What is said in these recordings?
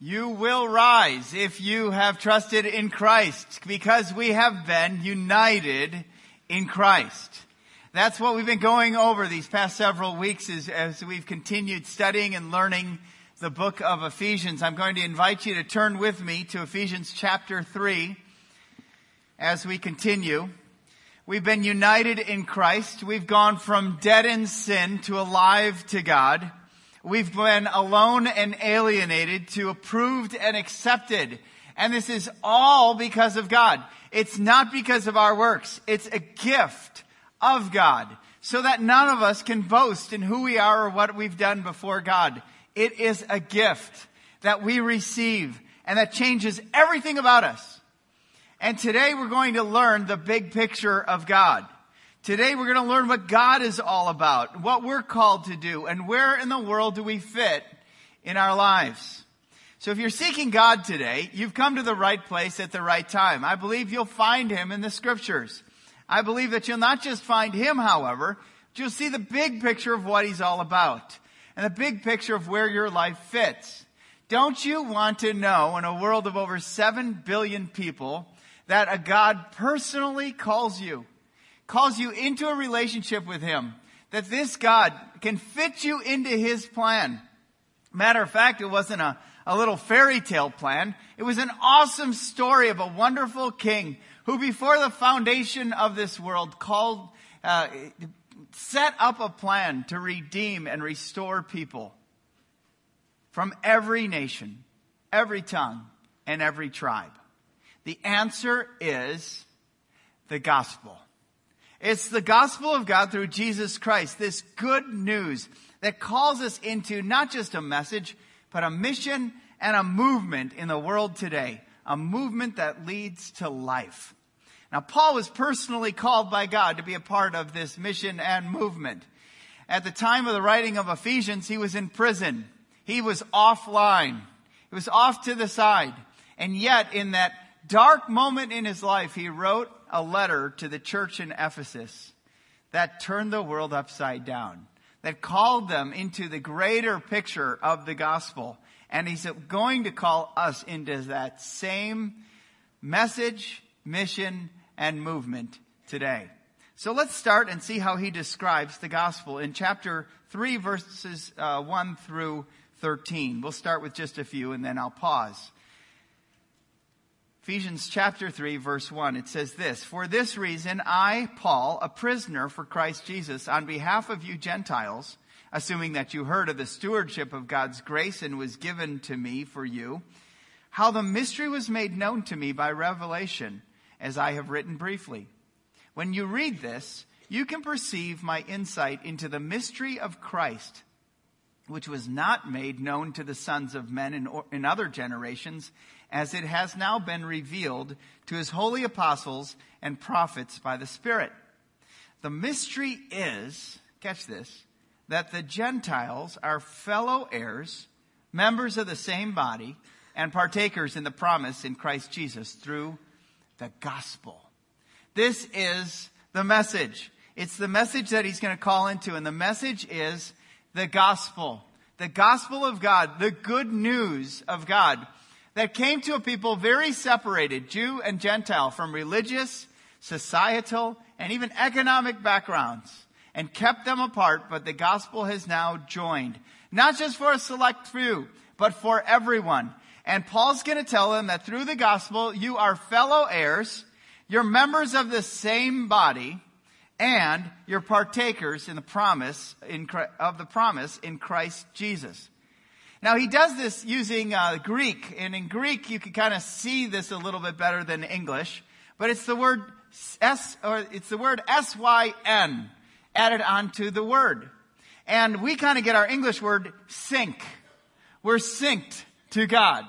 You will rise if you have trusted in Christ because we have been united in Christ. That's what we've been going over these past several weeks as, as we've continued studying and learning the book of Ephesians. I'm going to invite you to turn with me to Ephesians chapter 3 as we continue. We've been united in Christ. We've gone from dead in sin to alive to God. We've been alone and alienated to approved and accepted. And this is all because of God. It's not because of our works. It's a gift of God so that none of us can boast in who we are or what we've done before God. It is a gift that we receive and that changes everything about us. And today we're going to learn the big picture of God. Today we're going to learn what God is all about, what we're called to do, and where in the world do we fit in our lives. So if you're seeking God today, you've come to the right place at the right time. I believe you'll find Him in the scriptures. I believe that you'll not just find Him, however, but you'll see the big picture of what He's all about and the big picture of where your life fits. Don't you want to know in a world of over 7 billion people that a God personally calls you? Calls you into a relationship with Him, that this God can fit you into His plan. Matter of fact, it wasn't a, a little fairy tale plan. It was an awesome story of a wonderful king who before the foundation of this world called, uh, set up a plan to redeem and restore people from every nation, every tongue, and every tribe. The answer is the gospel. It's the gospel of God through Jesus Christ, this good news that calls us into not just a message, but a mission and a movement in the world today. A movement that leads to life. Now, Paul was personally called by God to be a part of this mission and movement. At the time of the writing of Ephesians, he was in prison. He was offline. He was off to the side. And yet, in that dark moment in his life, he wrote a letter to the church in Ephesus that turned the world upside down, that called them into the greater picture of the gospel. And he's going to call us into that same message, mission, and movement today. So let's start and see how he describes the gospel in chapter 3 verses uh, 1 through 13. We'll start with just a few and then I'll pause. Ephesians chapter 3 verse 1, it says this, For this reason I, Paul, a prisoner for Christ Jesus, on behalf of you Gentiles, assuming that you heard of the stewardship of God's grace and was given to me for you, how the mystery was made known to me by revelation, as I have written briefly. When you read this, you can perceive my insight into the mystery of Christ, which was not made known to the sons of men in, in other generations, as it has now been revealed to his holy apostles and prophets by the Spirit. The mystery is, catch this, that the Gentiles are fellow heirs, members of the same body, and partakers in the promise in Christ Jesus through the gospel. This is the message. It's the message that he's going to call into, and the message is the gospel. The gospel of God, the good news of God that came to a people very separated, Jew and Gentile, from religious, societal, and even economic backgrounds, and kept them apart, but the gospel has now joined. Not just for a select few, but for everyone. And Paul's going to tell them that through the gospel, you are fellow heirs, you're members of the same body, and you're partakers in the promise in, of the promise in Christ Jesus. Now he does this using uh, Greek, and in Greek you can kind of see this a little bit better than English, but it's the word S, or it's the word S-Y-N added onto the word. And we kind of get our English word sync. We're synced to God.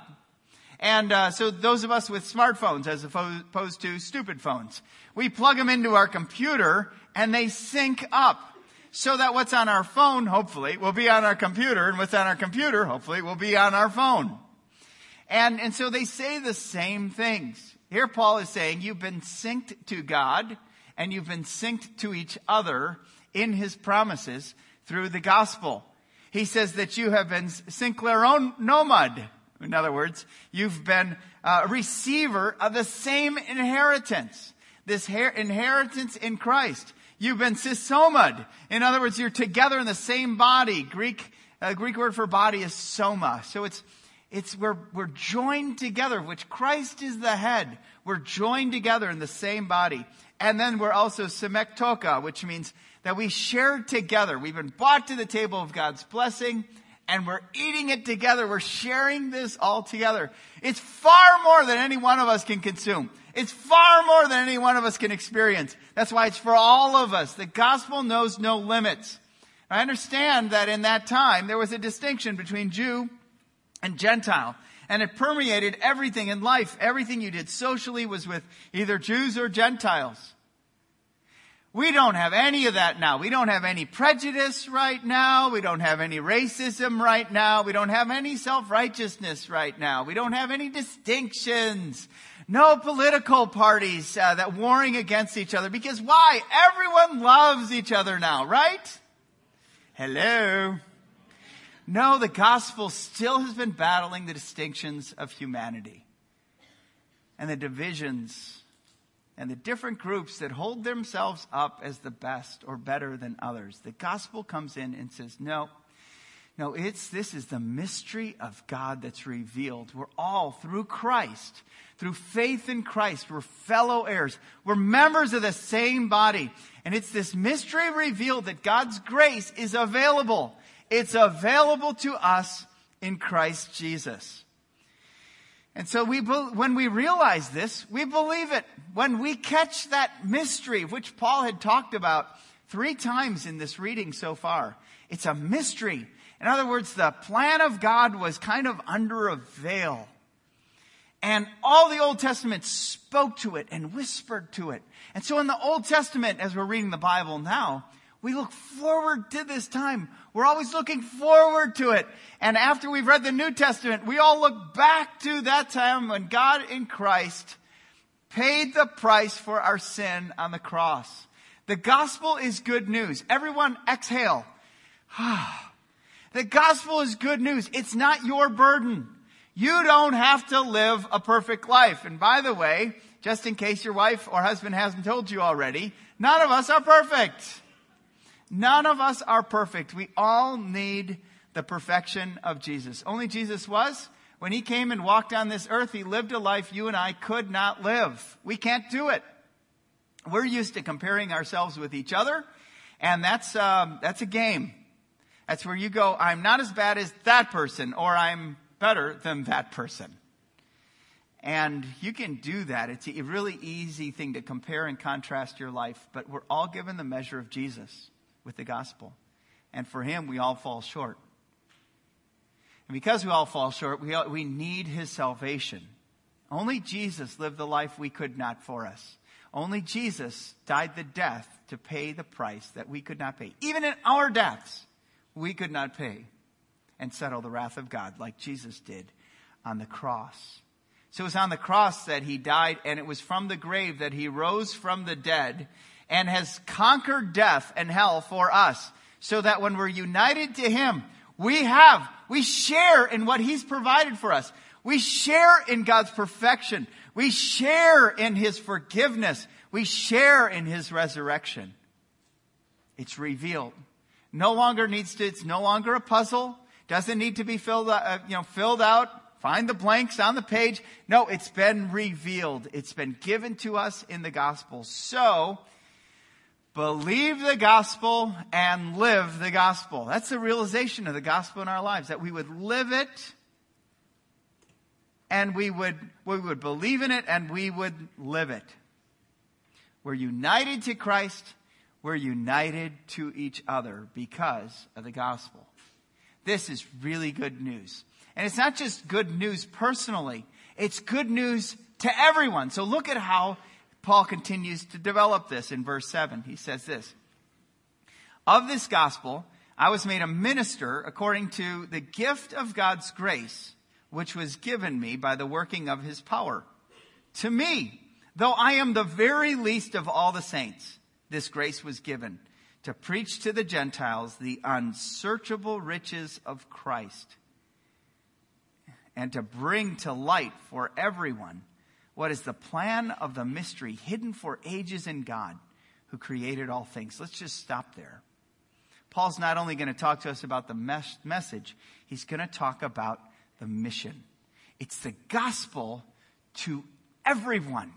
And uh, so those of us with smartphones as opposed to stupid phones, we plug them into our computer and they sync up so that what's on our phone, hopefully, will be on our computer, and what's on our computer, hopefully, will be on our phone. And, and so they say the same things. Here Paul is saying you've been synced to God, and you've been synced to each other in his promises through the gospel. He says that you have been syncleron nomad. In other words, you've been uh, a receiver of the same inheritance. This inheritance in Christ. You've been sisomad. In other words, you're together in the same body. Greek, uh, Greek word for body is soma. So it's, it's, we're, we're joined together, which Christ is the head. We're joined together in the same body. And then we're also semektoka, which means that we share together. We've been brought to the table of God's blessing and we're eating it together. We're sharing this all together. It's far more than any one of us can consume. It's far more than any one of us can experience. That's why it's for all of us. The gospel knows no limits. I understand that in that time there was a distinction between Jew and Gentile. And it permeated everything in life. Everything you did socially was with either Jews or Gentiles. We don't have any of that now. We don't have any prejudice right now. We don't have any racism right now. We don't have any self-righteousness right now. We don't have any distinctions. No political parties uh, that warring against each other. Because why? Everyone loves each other now, right? Hello. No, the gospel still has been battling the distinctions of humanity and the divisions and the different groups that hold themselves up as the best or better than others. The gospel comes in and says, no, no, it's, this is the mystery of God that's revealed. We're all through Christ, through faith in Christ, we're fellow heirs. We're members of the same body. And it's this mystery revealed that God's grace is available. It's available to us in Christ Jesus. And so we, when we realize this, we believe it. When we catch that mystery, which Paul had talked about three times in this reading so far, it's a mystery. In other words, the plan of God was kind of under a veil. And all the Old Testament spoke to it and whispered to it. And so in the Old Testament, as we're reading the Bible now, we look forward to this time. We're always looking forward to it. And after we've read the New Testament, we all look back to that time when God in Christ paid the price for our sin on the cross. The gospel is good news. Everyone exhale. Ah. The gospel is good news. It's not your burden. You don't have to live a perfect life. And by the way, just in case your wife or husband hasn't told you already, none of us are perfect. None of us are perfect. We all need the perfection of Jesus. Only Jesus was. When he came and walked on this earth, he lived a life you and I could not live. We can't do it. We're used to comparing ourselves with each other, and that's, um, that's a game. That's where you go, I'm not as bad as that person, or I'm better than that person. And you can do that. It's a really easy thing to compare and contrast your life, but we're all given the measure of Jesus with the gospel. And for him, we all fall short. And because we all fall short, we, we need his salvation. Only Jesus lived the life we could not for us. Only Jesus died the death to pay the price that we could not pay. Even in our deaths, we could not pay and settle the wrath of God like Jesus did on the cross. So it was on the cross that he died, and it was from the grave that he rose from the dead and has conquered death and hell for us so that when we're united to Him, we have, we share in what He's provided for us. We share in God's perfection. We share in His forgiveness. We share in His resurrection. It's revealed. No longer needs to, it's no longer a puzzle. Doesn't need to be filled, uh, you know, filled out. Find the blanks on the page. No, it's been revealed. It's been given to us in the gospel. So, believe the gospel and live the gospel. That's the realization of the gospel in our lives, that we would live it and we would, we would believe in it and we would live it. We're united to Christ. We're united to each other because of the gospel. This is really good news. And it's not just good news personally. It's good news to everyone. So look at how Paul continues to develop this in verse 7. He says this Of this gospel, I was made a minister according to the gift of God's grace, which was given me by the working of his power. To me, though I am the very least of all the saints, this grace was given to preach to the Gentiles the unsearchable riches of Christ and to bring to light for everyone what is the plan of the mystery hidden for ages in God who created all things. Let's just stop there. Paul's not only going to talk to us about the mes- message, he's going to talk about the mission. It's the gospel to everyone,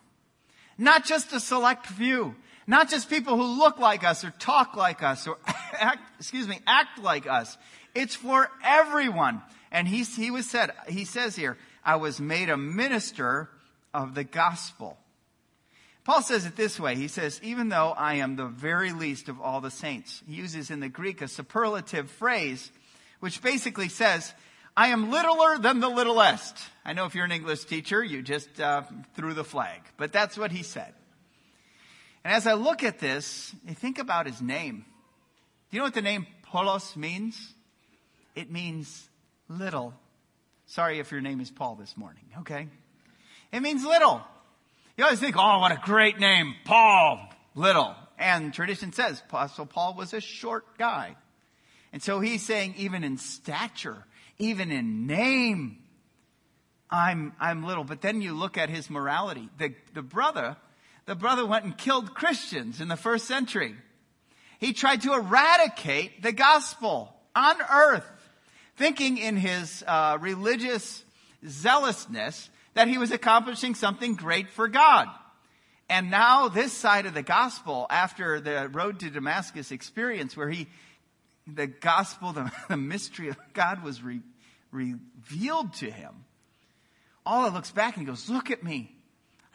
not just a select few, not just people who look like us or talk like us or act, excuse me, act like us. It's for everyone. And he, he was said, he says here, I was made a minister of the gospel. Paul says it this way. He says, even though I am the very least of all the saints, he uses in the Greek a superlative phrase, which basically says, I am littler than the littlest. I know if you're an English teacher, you just uh, threw the flag, but that's what he said. And as I look at this, I think about his name. Do you know what the name Paulos means? It means little. Sorry if your name is Paul this morning, okay? It means little. You always think, oh, what a great name, Paul, little. And tradition says Apostle Paul was a short guy. And so he's saying, even in stature, even in name, I'm, I'm little. But then you look at his morality. The, the brother, the brother went and killed Christians in the first century. He tried to eradicate the gospel on earth, thinking in his uh, religious zealousness that he was accomplishing something great for God. And now this side of the gospel, after the road to Damascus experience where he, the gospel, the, the mystery of God was re, revealed to him, Allah looks back and goes, look at me.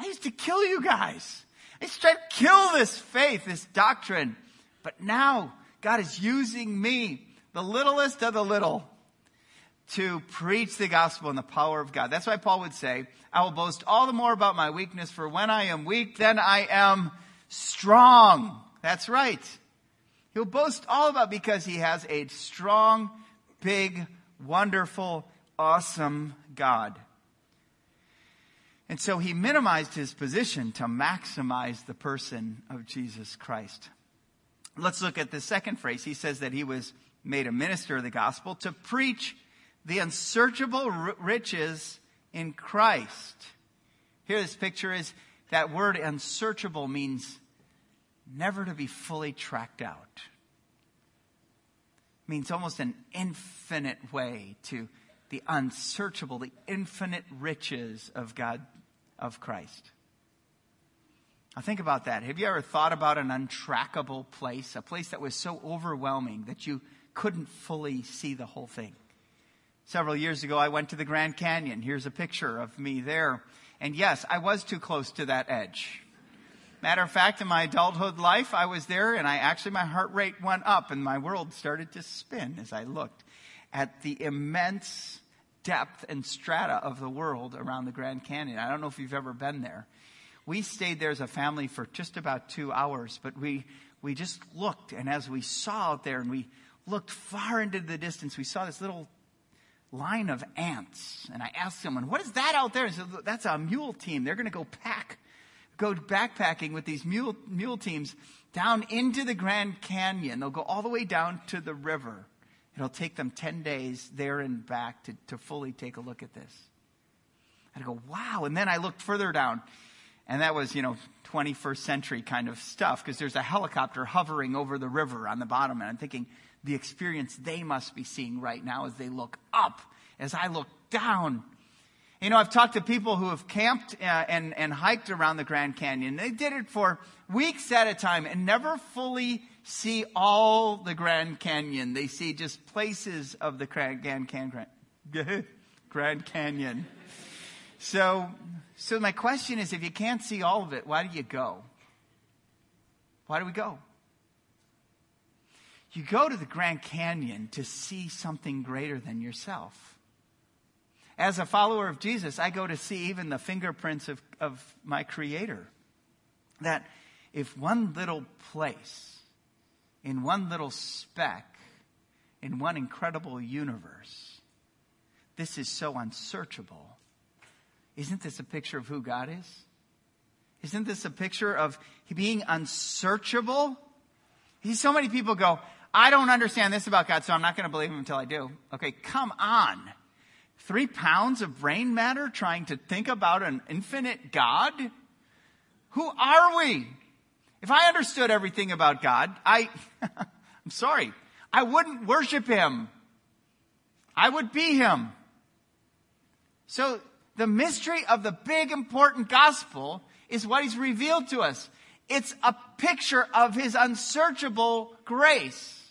I used to kill you guys. I used to try to kill this faith, this doctrine. But now God is using me, the littlest of the little, to preach the gospel in the power of God. That's why Paul would say, I will boast all the more about my weakness, for when I am weak, then I am strong. That's right. He'll boast all about because he has a strong, big, wonderful, awesome God. And so he minimized his position to maximize the person of Jesus Christ. Let's look at the second phrase. He says that he was made a minister of the gospel to preach the unsearchable riches in Christ. Here, this picture is that word unsearchable means never to be fully tracked out. It means almost an infinite way to the unsearchable, the infinite riches of God, of Christ. Now think about that. Have you ever thought about an untrackable place? A place that was so overwhelming that you couldn't fully see the whole thing? Several years ago, I went to the Grand Canyon. Here's a picture of me there. And yes, I was too close to that edge. Matter of fact, in my adulthood life, I was there and I actually, my heart rate went up and my world started to spin as I looked at the immense depth and strata of the world around the Grand Canyon. I don't know if you've ever been there. We stayed there as a family for just about two hours, but we, we just looked and as we saw out there and we looked far into the distance, we saw this little line of ants. And I asked someone, what is that out there? And said, that's a mule team. They're going to go pack, go backpacking with these mule, mule teams down into the Grand Canyon. They'll go all the way down to the river. It'll take them 10 days there and back to, to fully take a look at this. I go, wow. And then I looked further down and that was, you know, 21st century kind of stuff because there's a helicopter hovering over the river on the bottom. And I'm thinking, the experience they must be seeing right now as they look up, as I look down. You know, I've talked to people who have camped uh, and, and hiked around the Grand Canyon. They did it for weeks at a time and never fully see all the Grand Canyon. They see just places of the Grand, Grand, Grand Canyon. So, so my question is, if you can't see all of it, why do you go? Why do we go? You go to the Grand Canyon to see something greater than yourself. As a follower of Jesus, I go to see even the fingerprints of, of my Creator. That if one little place, in one little speck, in one incredible universe, this is so unsearchable, isn't this a picture of who God is? Isn't this a picture of being unsearchable? So many people go, I don't understand this about God, so I'm not going to believe him until I do. Okay, come on. three pounds of brain matter trying to think about an infinite God? Who are we? If I understood everything about God, I, I'm sorry, I wouldn't worship Him. I would be Him. So the mystery of the big important gospel is what He's revealed to us. It's a picture of His unsearchable grace.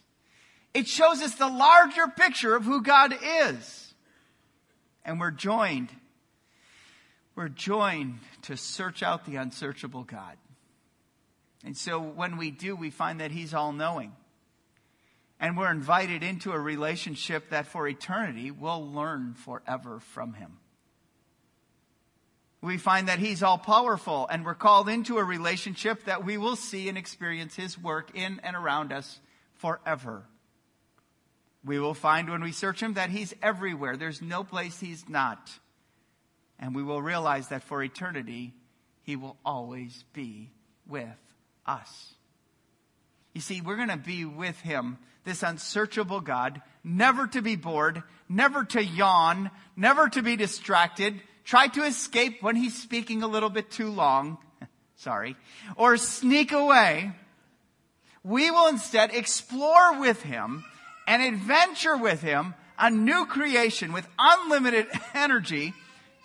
It shows us the larger picture of who God is. And we're joined. We're joined to search out the unsearchable God. And so when we do, we find that He's all knowing. And we're invited into a relationship that for eternity we'll learn forever from Him. We find that He's all powerful and we're called into a relationship that we will see and experience His work in and around us forever. We will find when we search Him that He's everywhere. There's no place He's not. And we will realize that for eternity, He will always be with us. You see, we're going to be with Him, this unsearchable God, never to be bored, never to yawn, never to be distracted, try to escape when He's speaking a little bit too long, sorry, or sneak away. We will instead explore with Him an adventure with Him, a new creation with unlimited energy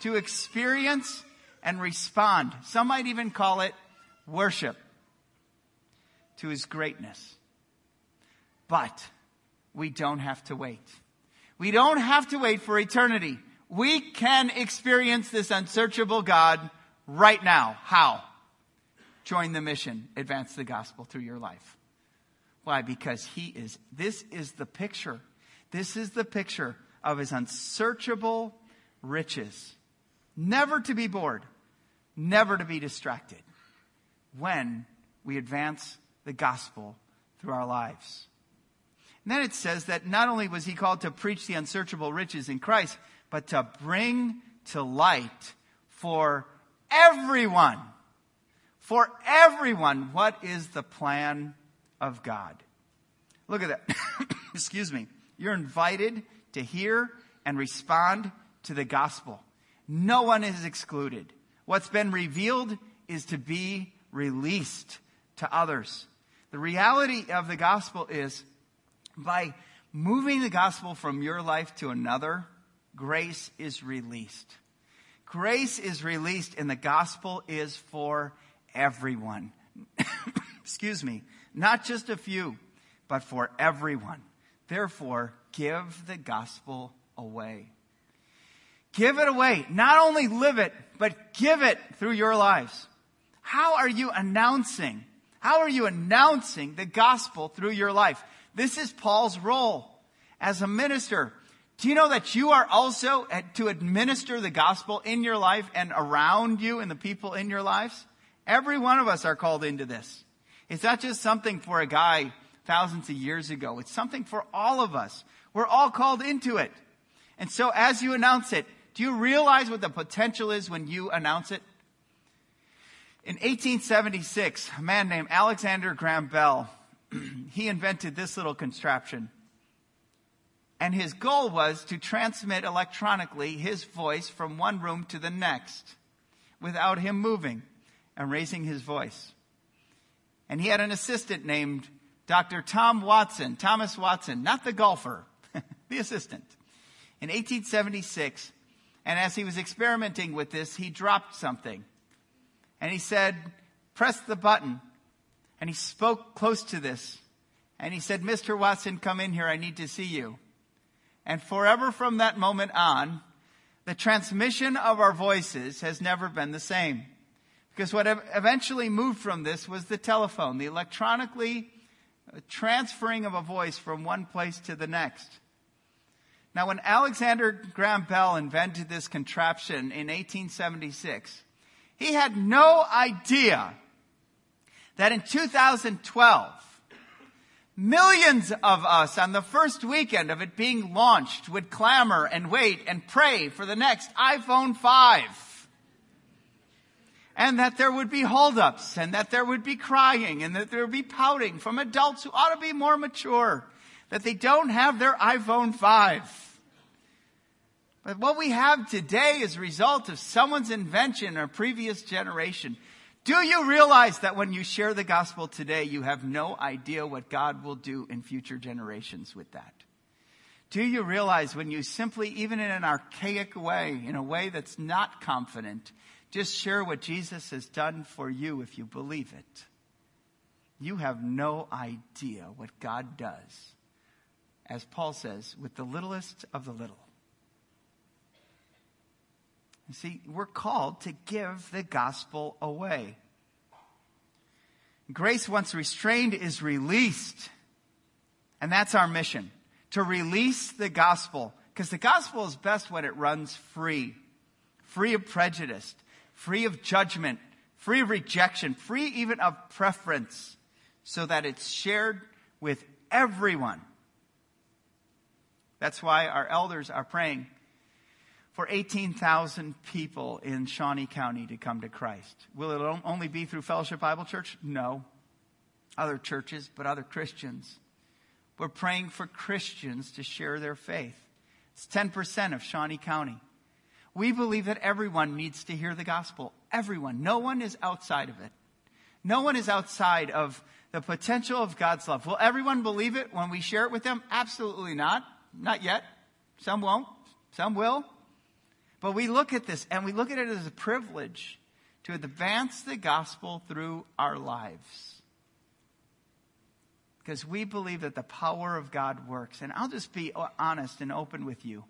to experience and respond. Some might even call it worship to His greatness. But we don't have to wait. We don't have to wait for eternity. We can experience this unsearchable God right now. How? Join the mission, advance the gospel through your life. Why? Because he is, this is the picture. This is the picture of his unsearchable riches. Never to be bored, never to be distracted when we advance the gospel through our lives. And then it says that not only was he called to preach the unsearchable riches in Christ, but to bring to light for everyone, for everyone, what is the plan of God. Look at that. Excuse me. You're invited to hear and respond to the gospel. No one is excluded. What's been revealed is to be released to others. The reality of the gospel is by moving the gospel from your life to another, grace is released. Grace is released and the gospel is for everyone. Excuse me not just a few, but for everyone. Therefore, give the gospel away. Give it away. Not only live it, but give it through your lives. How are you announcing? How are you announcing the gospel through your life? This is Paul's role as a minister. Do you know that you are also to administer the gospel in your life and around you and the people in your lives? Every one of us are called into this. It's not just something for a guy thousands of years ago. It's something for all of us. We're all called into it. And so as you announce it, do you realize what the potential is when you announce it? In 1876, a man named Alexander Graham Bell, he invented this little contraption. And his goal was to transmit electronically his voice from one room to the next without him moving and raising his voice. And he had an assistant named Dr. Tom Watson, Thomas Watson, not the golfer, the assistant. In 1876, and as he was experimenting with this, he dropped something. And he said, press the button. And he spoke close to this. And he said, Mr. Watson, come in here. I need to see you. And forever from that moment on, the transmission of our voices has never been the same. Because what eventually moved from this was the telephone, the electronically uh, transferring of a voice from one place to the next. Now, when Alexander Graham Bell invented this contraption in 1876, he had no idea that in 2012, millions of us on the first weekend of it being launched would clamor and wait and pray for the next iPhone 5 and that there would be holdups and that there would be crying and that there would be pouting from adults who ought to be more mature, that they don't have their iPhone 5. But what we have today is a result of someone's invention or previous generation. Do you realize that when you share the gospel today, you have no idea what God will do in future generations with that? Do you realize when you simply, even in an archaic way, in a way that's not confident, just share what Jesus has done for you if you believe it? You have no idea what God does, as Paul says, with the littlest of the little. You see, we're called to give the gospel away. Grace, once restrained, is released. And that's our mission to release the gospel. Because the gospel is best when it runs free, free of prejudice, free of judgment, free of rejection, free even of preference, so that it's shared with everyone. That's why our elders are praying for 18,000 people in Shawnee County to come to Christ. Will it only be through Fellowship Bible Church? No. Other churches, but other Christians. We're praying for Christians to share their faith. It's 10% of Shawnee County. We believe that everyone needs to hear the gospel. Everyone. No one is outside of it. No one is outside of the potential of God's love. Will everyone believe it when we share it with them? Absolutely not. Not yet. Some won't. Some will. But we look at this and we look at it as a privilege to advance the gospel through our lives. Because we believe that the power of God works. And I'll just be honest and open with you.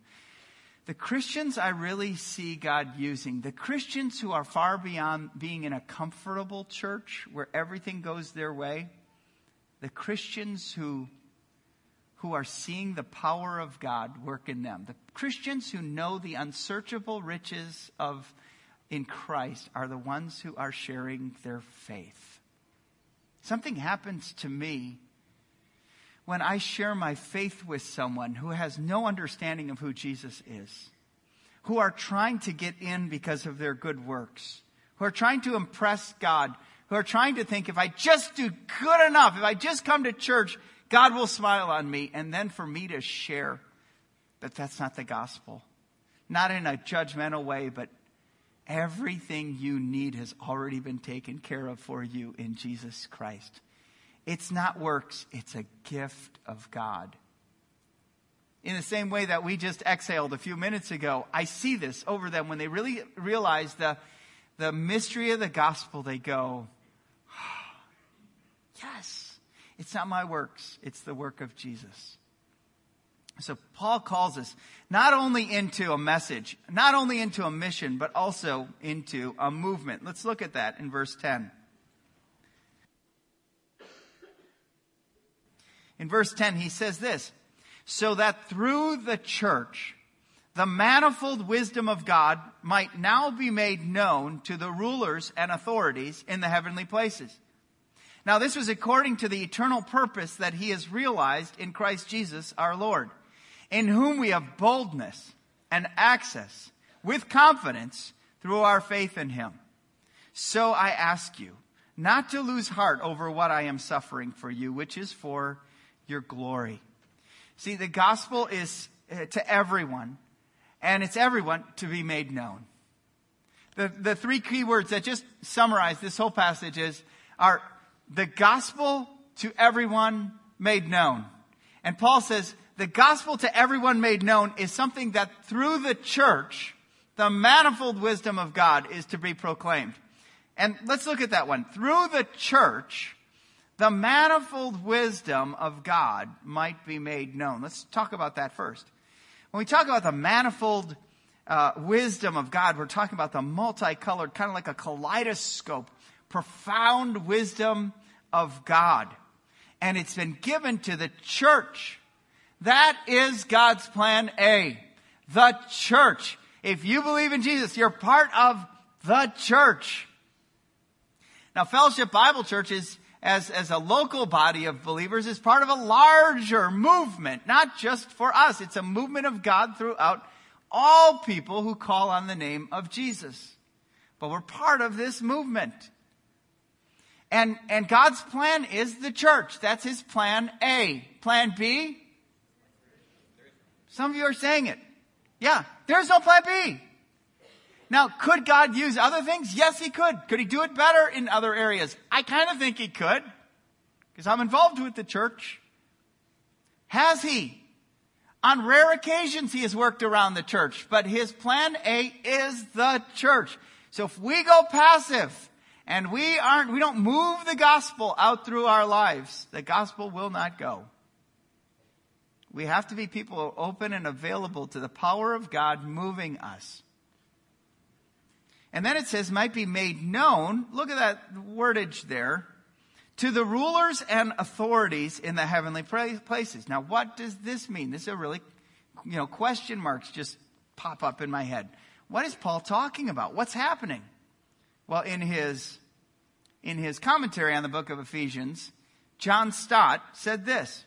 The Christians I really see God using, the Christians who are far beyond being in a comfortable church where everything goes their way, the Christians who who are seeing the power of God work in them. The Christians who know the unsearchable riches of in Christ are the ones who are sharing their faith. Something happens to me when I share my faith with someone who has no understanding of who Jesus is, who are trying to get in because of their good works, who are trying to impress God, who are trying to think if I just do good enough, if I just come to church, God will smile on me. And then for me to share that that's not the gospel. Not in a judgmental way, but everything you need has already been taken care of for you in Jesus Christ. It's not works, it's a gift of God. In the same way that we just exhaled a few minutes ago, I see this over them when they really realize the, the mystery of the gospel, they go, yes. It's not my works, it's the work of Jesus. So Paul calls us not only into a message, not only into a mission, but also into a movement. Let's look at that in verse 10. In verse 10, he says this, so that through the church, the manifold wisdom of God might now be made known to the rulers and authorities in the heavenly places. Now, this was according to the eternal purpose that he has realized in Christ Jesus our Lord, in whom we have boldness and access with confidence through our faith in him. So I ask you not to lose heart over what I am suffering for you, which is for your glory. See, the gospel is uh, to everyone, and it's everyone to be made known. The, the three key words that just summarize this whole passage is, are the gospel to everyone made known. And Paul says the gospel to everyone made known is something that through the church, the manifold wisdom of God is to be proclaimed. And let's look at that one. Through the church, the manifold wisdom of God might be made known. Let's talk about that first. When we talk about the manifold uh, wisdom of God, we're talking about the multicolored, kind of like a kaleidoscope profound wisdom of God. And it's been given to the church. That is God's plan A. The church. If you believe in Jesus, you're part of the church. Now, Fellowship Bible Church is, as, as a local body of believers, is part of a larger movement, not just for us. It's a movement of God throughout all people who call on the name of Jesus. But we're part of this movement. And, and God's plan is the church. That's his plan A. Plan B? Some of you are saying it. Yeah, there's no plan B. Now, could God use other things? Yes, He could. Could He do it better in other areas? I kind of think He could, because I'm involved with the church. Has He? On rare occasions, He has worked around the church, but His plan A is the church. So if we go passive and we aren't, we don't move the gospel out through our lives, the gospel will not go. We have to be people open and available to the power of God moving us. And then it says, might be made known. Look at that wordage there. To the rulers and authorities in the heavenly places. Now, what does this mean? This is a really, you know, question marks just pop up in my head. What is Paul talking about? What's happening? Well, in his, in his commentary on the book of Ephesians, John Stott said this.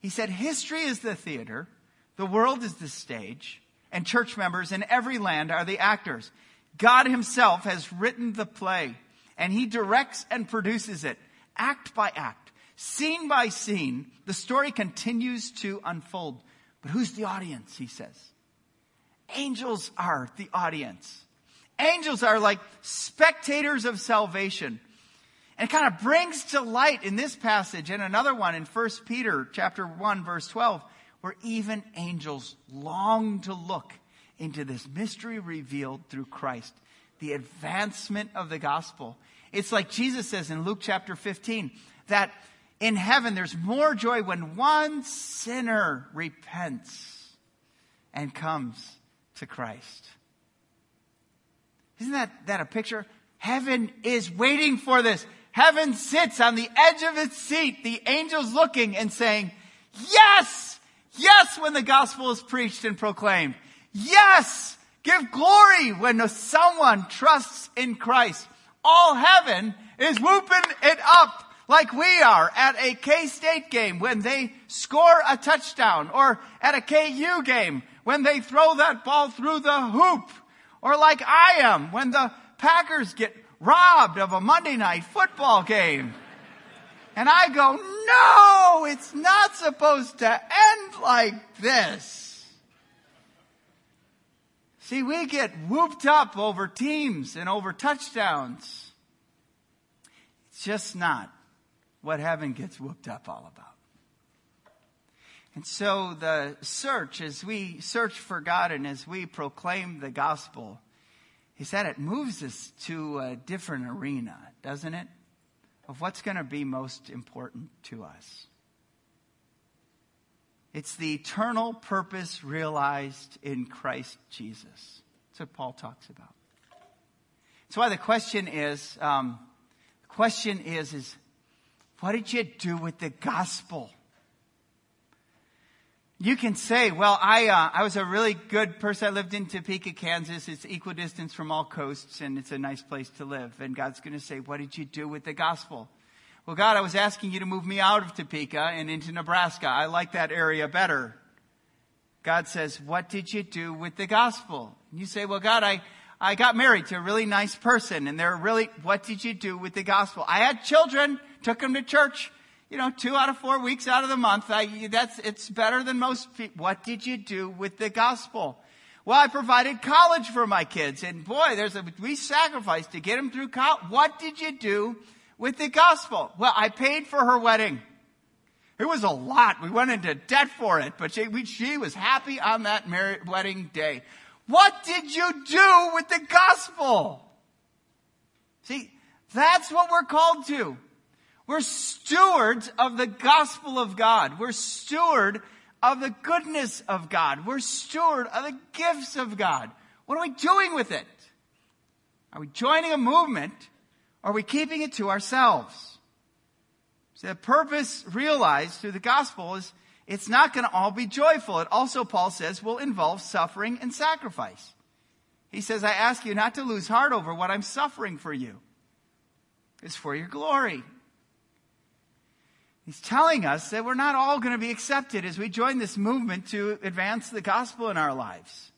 He said, history is the theater, the world is the stage, and church members in every land are the actors. God himself has written the play and he directs and produces it act by act, scene by scene. The story continues to unfold. But who's the audience? He says. Angels are the audience. Angels are like spectators of salvation. And it kind of brings to light in this passage and another one in 1 Peter chapter 1 verse 12 where even angels long to look into this mystery revealed through Christ, the advancement of the gospel. It's like Jesus says in Luke chapter 15 that in heaven there's more joy when one sinner repents and comes to Christ. Isn't that, that a picture? Heaven is waiting for this. Heaven sits on the edge of its seat, the angels looking and saying, yes, yes, when the gospel is preached and proclaimed. Yes! Give glory when someone trusts in Christ. All heaven is whooping it up like we are at a K-State game when they score a touchdown or at a KU game when they throw that ball through the hoop or like I am when the Packers get robbed of a Monday night football game. And I go, no, it's not supposed to end like this. See, we get whooped up over teams and over touchdowns. It's just not what heaven gets whooped up all about. And so the search, as we search for God and as we proclaim the gospel, he said it moves us to a different arena, doesn't it? Of what's going to be most important to us. It's the eternal purpose realized in Christ Jesus. That's what Paul talks about. That's why the question is, um, the question is, is what did you do with the gospel? You can say, well, I, uh, I was a really good person. I lived in Topeka, Kansas. It's equidistance from all coasts and it's a nice place to live. And God's going to say, what did you do with the gospel? Well, God, I was asking you to move me out of Topeka and into Nebraska. I like that area better. God says, what did you do with the gospel? And you say, well, God, I, I got married to a really nice person and they're really, what did you do with the gospel? I had children, took them to church, you know, two out of four weeks out of the month. I, that's, it's better than most people. What did you do with the gospel? Well, I provided college for my kids and boy, there's a, we sacrificed to get them through college. What did you do with the gospel. Well, I paid for her wedding. It was a lot. We went into debt for it, but she, we, she was happy on that wedding day. What did you do with the gospel? See, that's what we're called to. We're stewards of the gospel of God. We're steward of the goodness of God. We're steward of the gifts of God. What are we doing with it? Are we joining a movement are we keeping it to ourselves? So the purpose realized through the gospel is it's not going to all be joyful. It also, Paul says, will involve suffering and sacrifice. He says, I ask you not to lose heart over what I'm suffering for you. It's for your glory. He's telling us that we're not all going to be accepted as we join this movement to advance the gospel in our lives.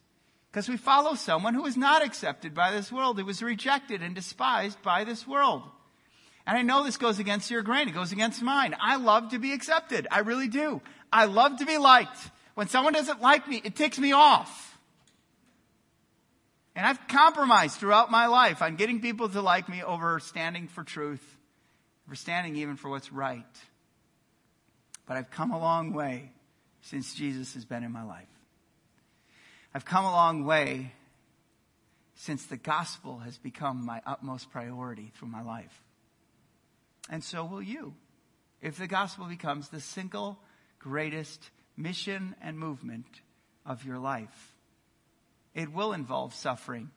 Because we follow someone who is not accepted by this world, who was rejected and despised by this world. And I know this goes against your grain. It goes against mine. I love to be accepted. I really do. I love to be liked. When someone doesn't like me, it ticks me off. And I've compromised throughout my life on getting people to like me over standing for truth, over standing even for what's right. But I've come a long way since Jesus has been in my life. I've come a long way since the gospel has become my utmost priority through my life. And so will you if the gospel becomes the single greatest mission and movement of your life. It will involve suffering.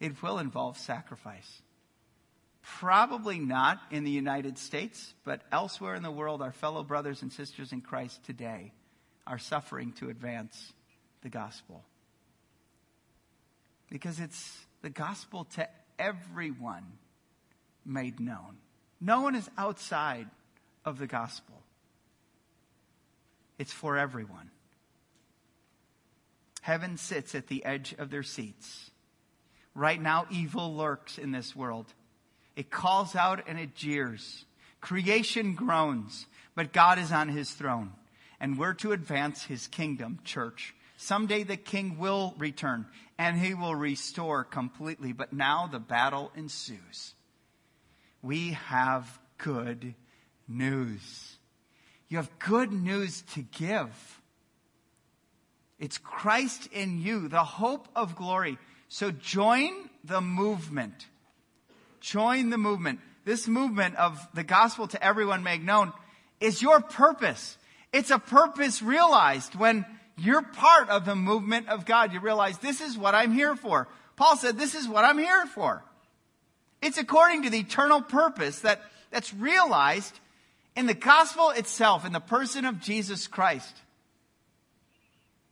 It will involve sacrifice. Probably not in the United States, but elsewhere in the world, our fellow brothers and sisters in Christ today are suffering to advance the gospel. Because it's the gospel to everyone made known. No one is outside of the gospel. It's for everyone. Heaven sits at the edge of their seats. Right now, evil lurks in this world. It calls out and it jeers. Creation groans, but God is on his throne. And we're to advance his kingdom, church. Someday the king will return and he will restore completely. But now the battle ensues. We have good news. You have good news to give. It's Christ in you, the hope of glory. So join the movement. Join the movement. This movement of the gospel to everyone made known is your purpose. It's a purpose realized when you're part of the movement of God. You realize this is what I'm here for. Paul said, this is what I'm here for. It's according to the eternal purpose that, that's realized in the gospel itself, in the person of Jesus Christ.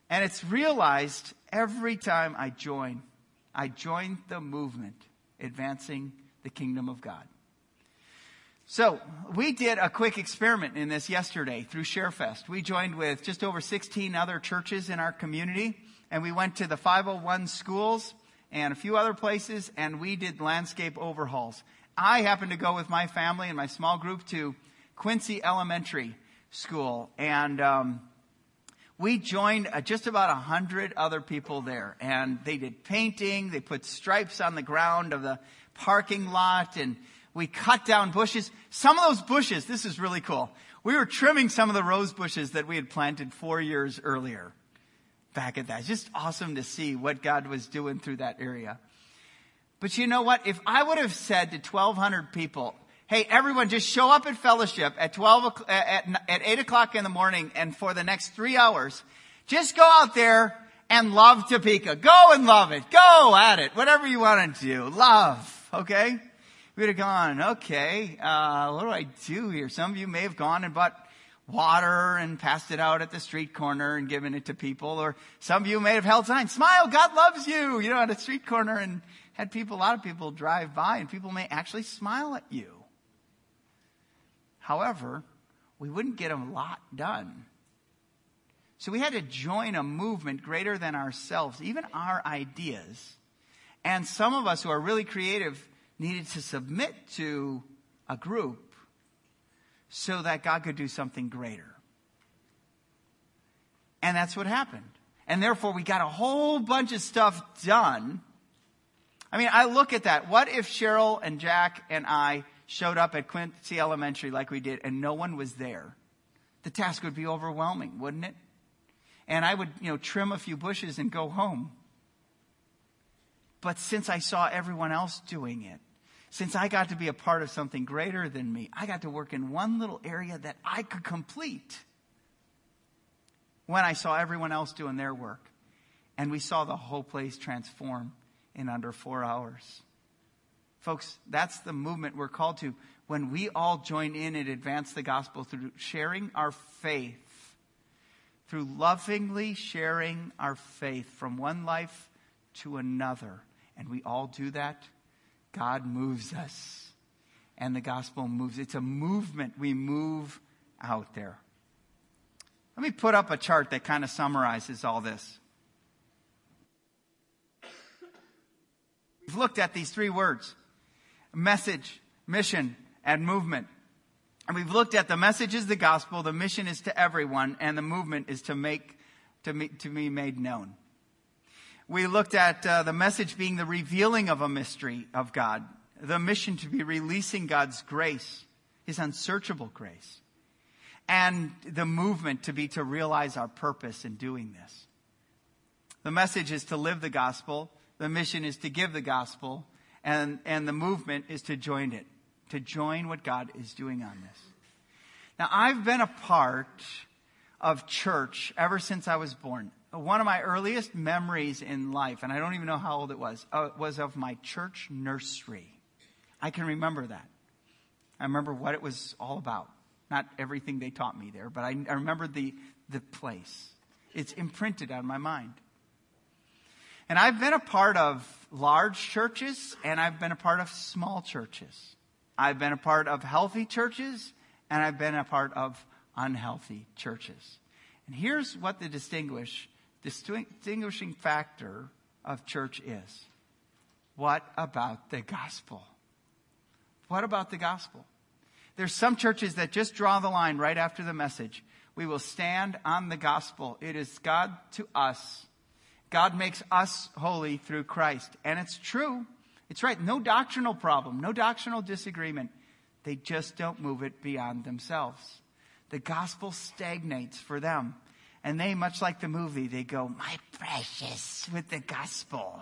And it's realized every time I join. I join the movement advancing the kingdom of God. So, we did a quick experiment in this yesterday through ShareFest. We joined with just over 16 other churches in our community, and we went to the 501 schools and a few other places, and we did landscape overhauls. I happened to go with my family and my small group to Quincy Elementary School, and um, we joined uh, just about a hundred other people there and they did painting they put stripes on the ground of the parking lot and we cut down bushes some of those bushes this is really cool we were trimming some of the rose bushes that we had planted four years earlier back at that it's just awesome to see what god was doing through that area but you know what if i would have said to 1200 people hey, everyone, just show up at fellowship at 12, at, at 8 o'clock in the morning and for the next three hours, just go out there and love Topeka. Go and love it. Go at it. Whatever you want to do. Love. Okay? We'd have gone, okay, uh, what do I do here? Some of you may have gone and bought water and passed it out at the street corner and given it to people. Or some of you may have held signs, smile, God loves you, you know, at a street corner and had people, a lot of people drive by and people may actually smile at you. However, we wouldn't get a lot done. So we had to join a movement greater than ourselves, even our ideas. And some of us who are really creative needed to submit to a group so that God could do something greater. And that's what happened. And therefore, we got a whole bunch of stuff done. I mean, I look at that. What if Cheryl and Jack and I showed up at Quincy Elementary like we did and no one was there, the task would be overwhelming, wouldn't it? And I would, you know, trim a few bushes and go home. But since I saw everyone else doing it, since I got to be a part of something greater than me, I got to work in one little area that I could complete when I saw everyone else doing their work. And we saw the whole place transform in under four hours. Folks, that's the movement we're called to when we all join in and advance the gospel through sharing our faith, through lovingly sharing our faith from one life to another. And we all do that. God moves us. And the gospel moves. It's a movement. We move out there. Let me put up a chart that kind of summarizes all this. We've looked at these three words message, mission, and movement. And we've looked at the message is the gospel, the mission is to everyone, and the movement is to make, to, me, to be made known. We looked at uh, the message being the revealing of a mystery of God, the mission to be releasing God's grace, His unsearchable grace, and the movement to be to realize our purpose in doing this. The message is to live the gospel. The mission is to give the gospel. And, and the movement is to join it, to join what God is doing on this. Now, I've been a part of church ever since I was born. One of my earliest memories in life, and I don't even know how old it was, uh, was of my church nursery. I can remember that. I remember what it was all about. Not everything they taught me there, but I, I remember the, the place. It's imprinted on my mind. And I've been a part of large churches and I've been a part of small churches. I've been a part of healthy churches and I've been a part of unhealthy churches. And here's what the distinguish, distinguishing factor of church is. What about the gospel? What about the gospel? There's some churches that just draw the line right after the message. We will stand on the gospel. It is God to us God makes us holy through Christ. And it's true. It's right. No doctrinal problem, no doctrinal disagreement. They just don't move it beyond themselves. The gospel stagnates for them. And they, much like the movie, they go, My precious, with the gospel.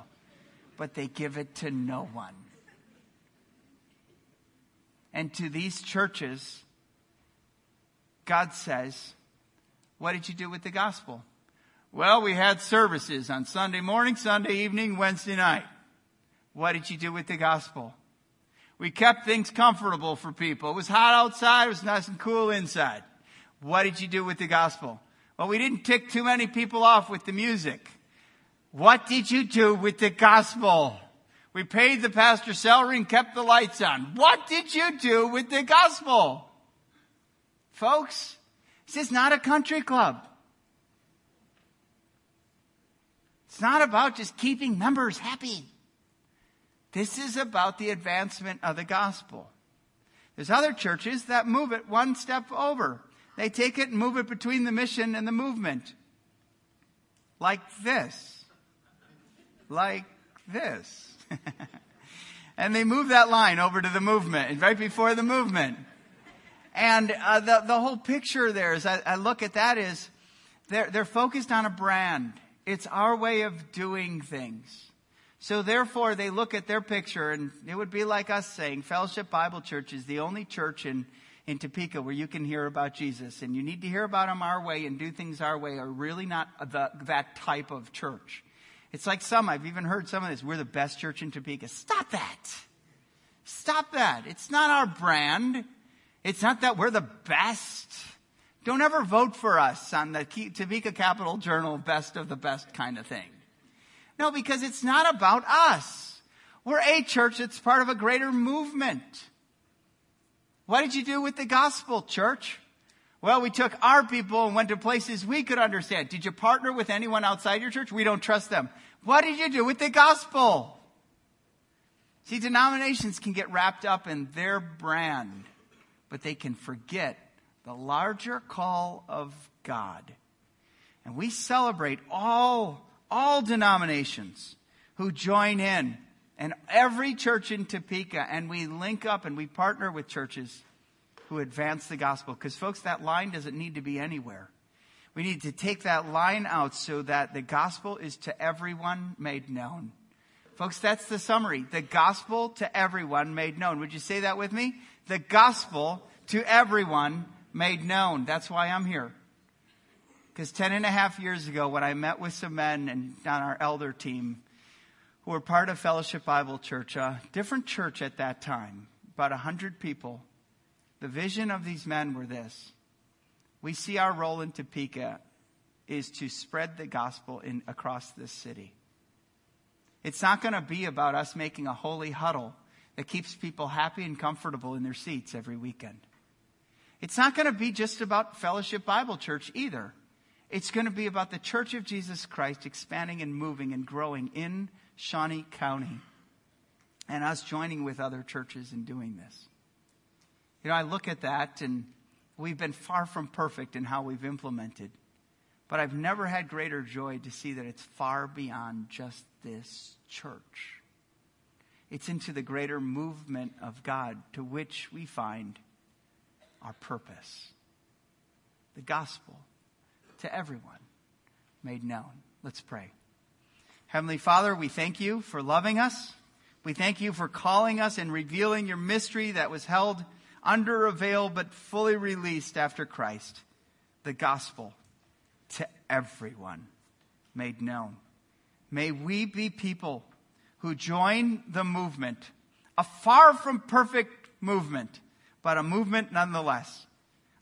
But they give it to no one. And to these churches, God says, What did you do with the gospel? Well, we had services on Sunday morning, Sunday evening, Wednesday night. What did you do with the gospel? We kept things comfortable for people. It was hot outside, it was nice and cool inside. What did you do with the gospel? Well, we didn't tick too many people off with the music. What did you do with the gospel? We paid the pastor salary and kept the lights on. What did you do with the gospel? Folks, this is not a country club. It's not about just keeping members happy. This is about the advancement of the gospel. There's other churches that move it one step over. They take it and move it between the mission and the movement. Like this. Like this. and they move that line over to the movement, right before the movement. And uh, the, the whole picture there, as I, I look at that, is they're, they're focused on a brand. It's our way of doing things. So therefore, they look at their picture, and it would be like us saying, Fellowship Bible Church is the only church in, in Topeka where you can hear about Jesus, and you need to hear about him our way and do things our way, are really not the, that type of church. It's like some, I've even heard some of this, we're the best church in Topeka. Stop that. Stop that. It's not our brand. It's not that we're the best. Don't ever vote for us on the Topeka Capital Journal best of the best kind of thing. No, because it's not about us. We're a church that's part of a greater movement. What did you do with the gospel, church? Well, we took our people and went to places we could understand. Did you partner with anyone outside your church? We don't trust them. What did you do with the gospel? See, denominations can get wrapped up in their brand, but they can forget the larger call of God. And we celebrate all, all denominations who join in and every church in Topeka and we link up and we partner with churches who advance the gospel. Because folks, that line doesn't need to be anywhere. We need to take that line out so that the gospel is to everyone made known. Folks, that's the summary. The gospel to everyone made known. Would you say that with me? The gospel to everyone made known. That's why I'm here. Because 10 and a half years ago, when I met with some men and on our elder team were part of Fellowship Bible Church, a different church at that time, about 100 people, the vision of these men were this. We see our role in Topeka is to spread the gospel in, across this city. It's not going to be about us making a holy huddle that keeps people happy and comfortable in their seats every weekend. It's not going to be just about Fellowship Bible Church either. It's going to be about the Church of Jesus Christ expanding and moving and growing in Shawnee County and us joining with other churches in doing this. You know, I look at that and we've been far from perfect in how we've implemented. But I've never had greater joy to see that it's far beyond just this church. It's into the greater movement of God to which we find our purpose. The gospel to everyone made known. Let's pray. Heavenly Father, we thank you for loving us. We thank you for calling us and revealing your mystery that was held under a veil but fully released after Christ. The gospel to everyone made known. May we be people who join the movement, a far from perfect movement, but a movement nonetheless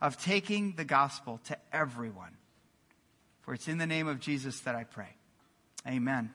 of taking the gospel to everyone. For it's in the name of Jesus that I pray. Amen.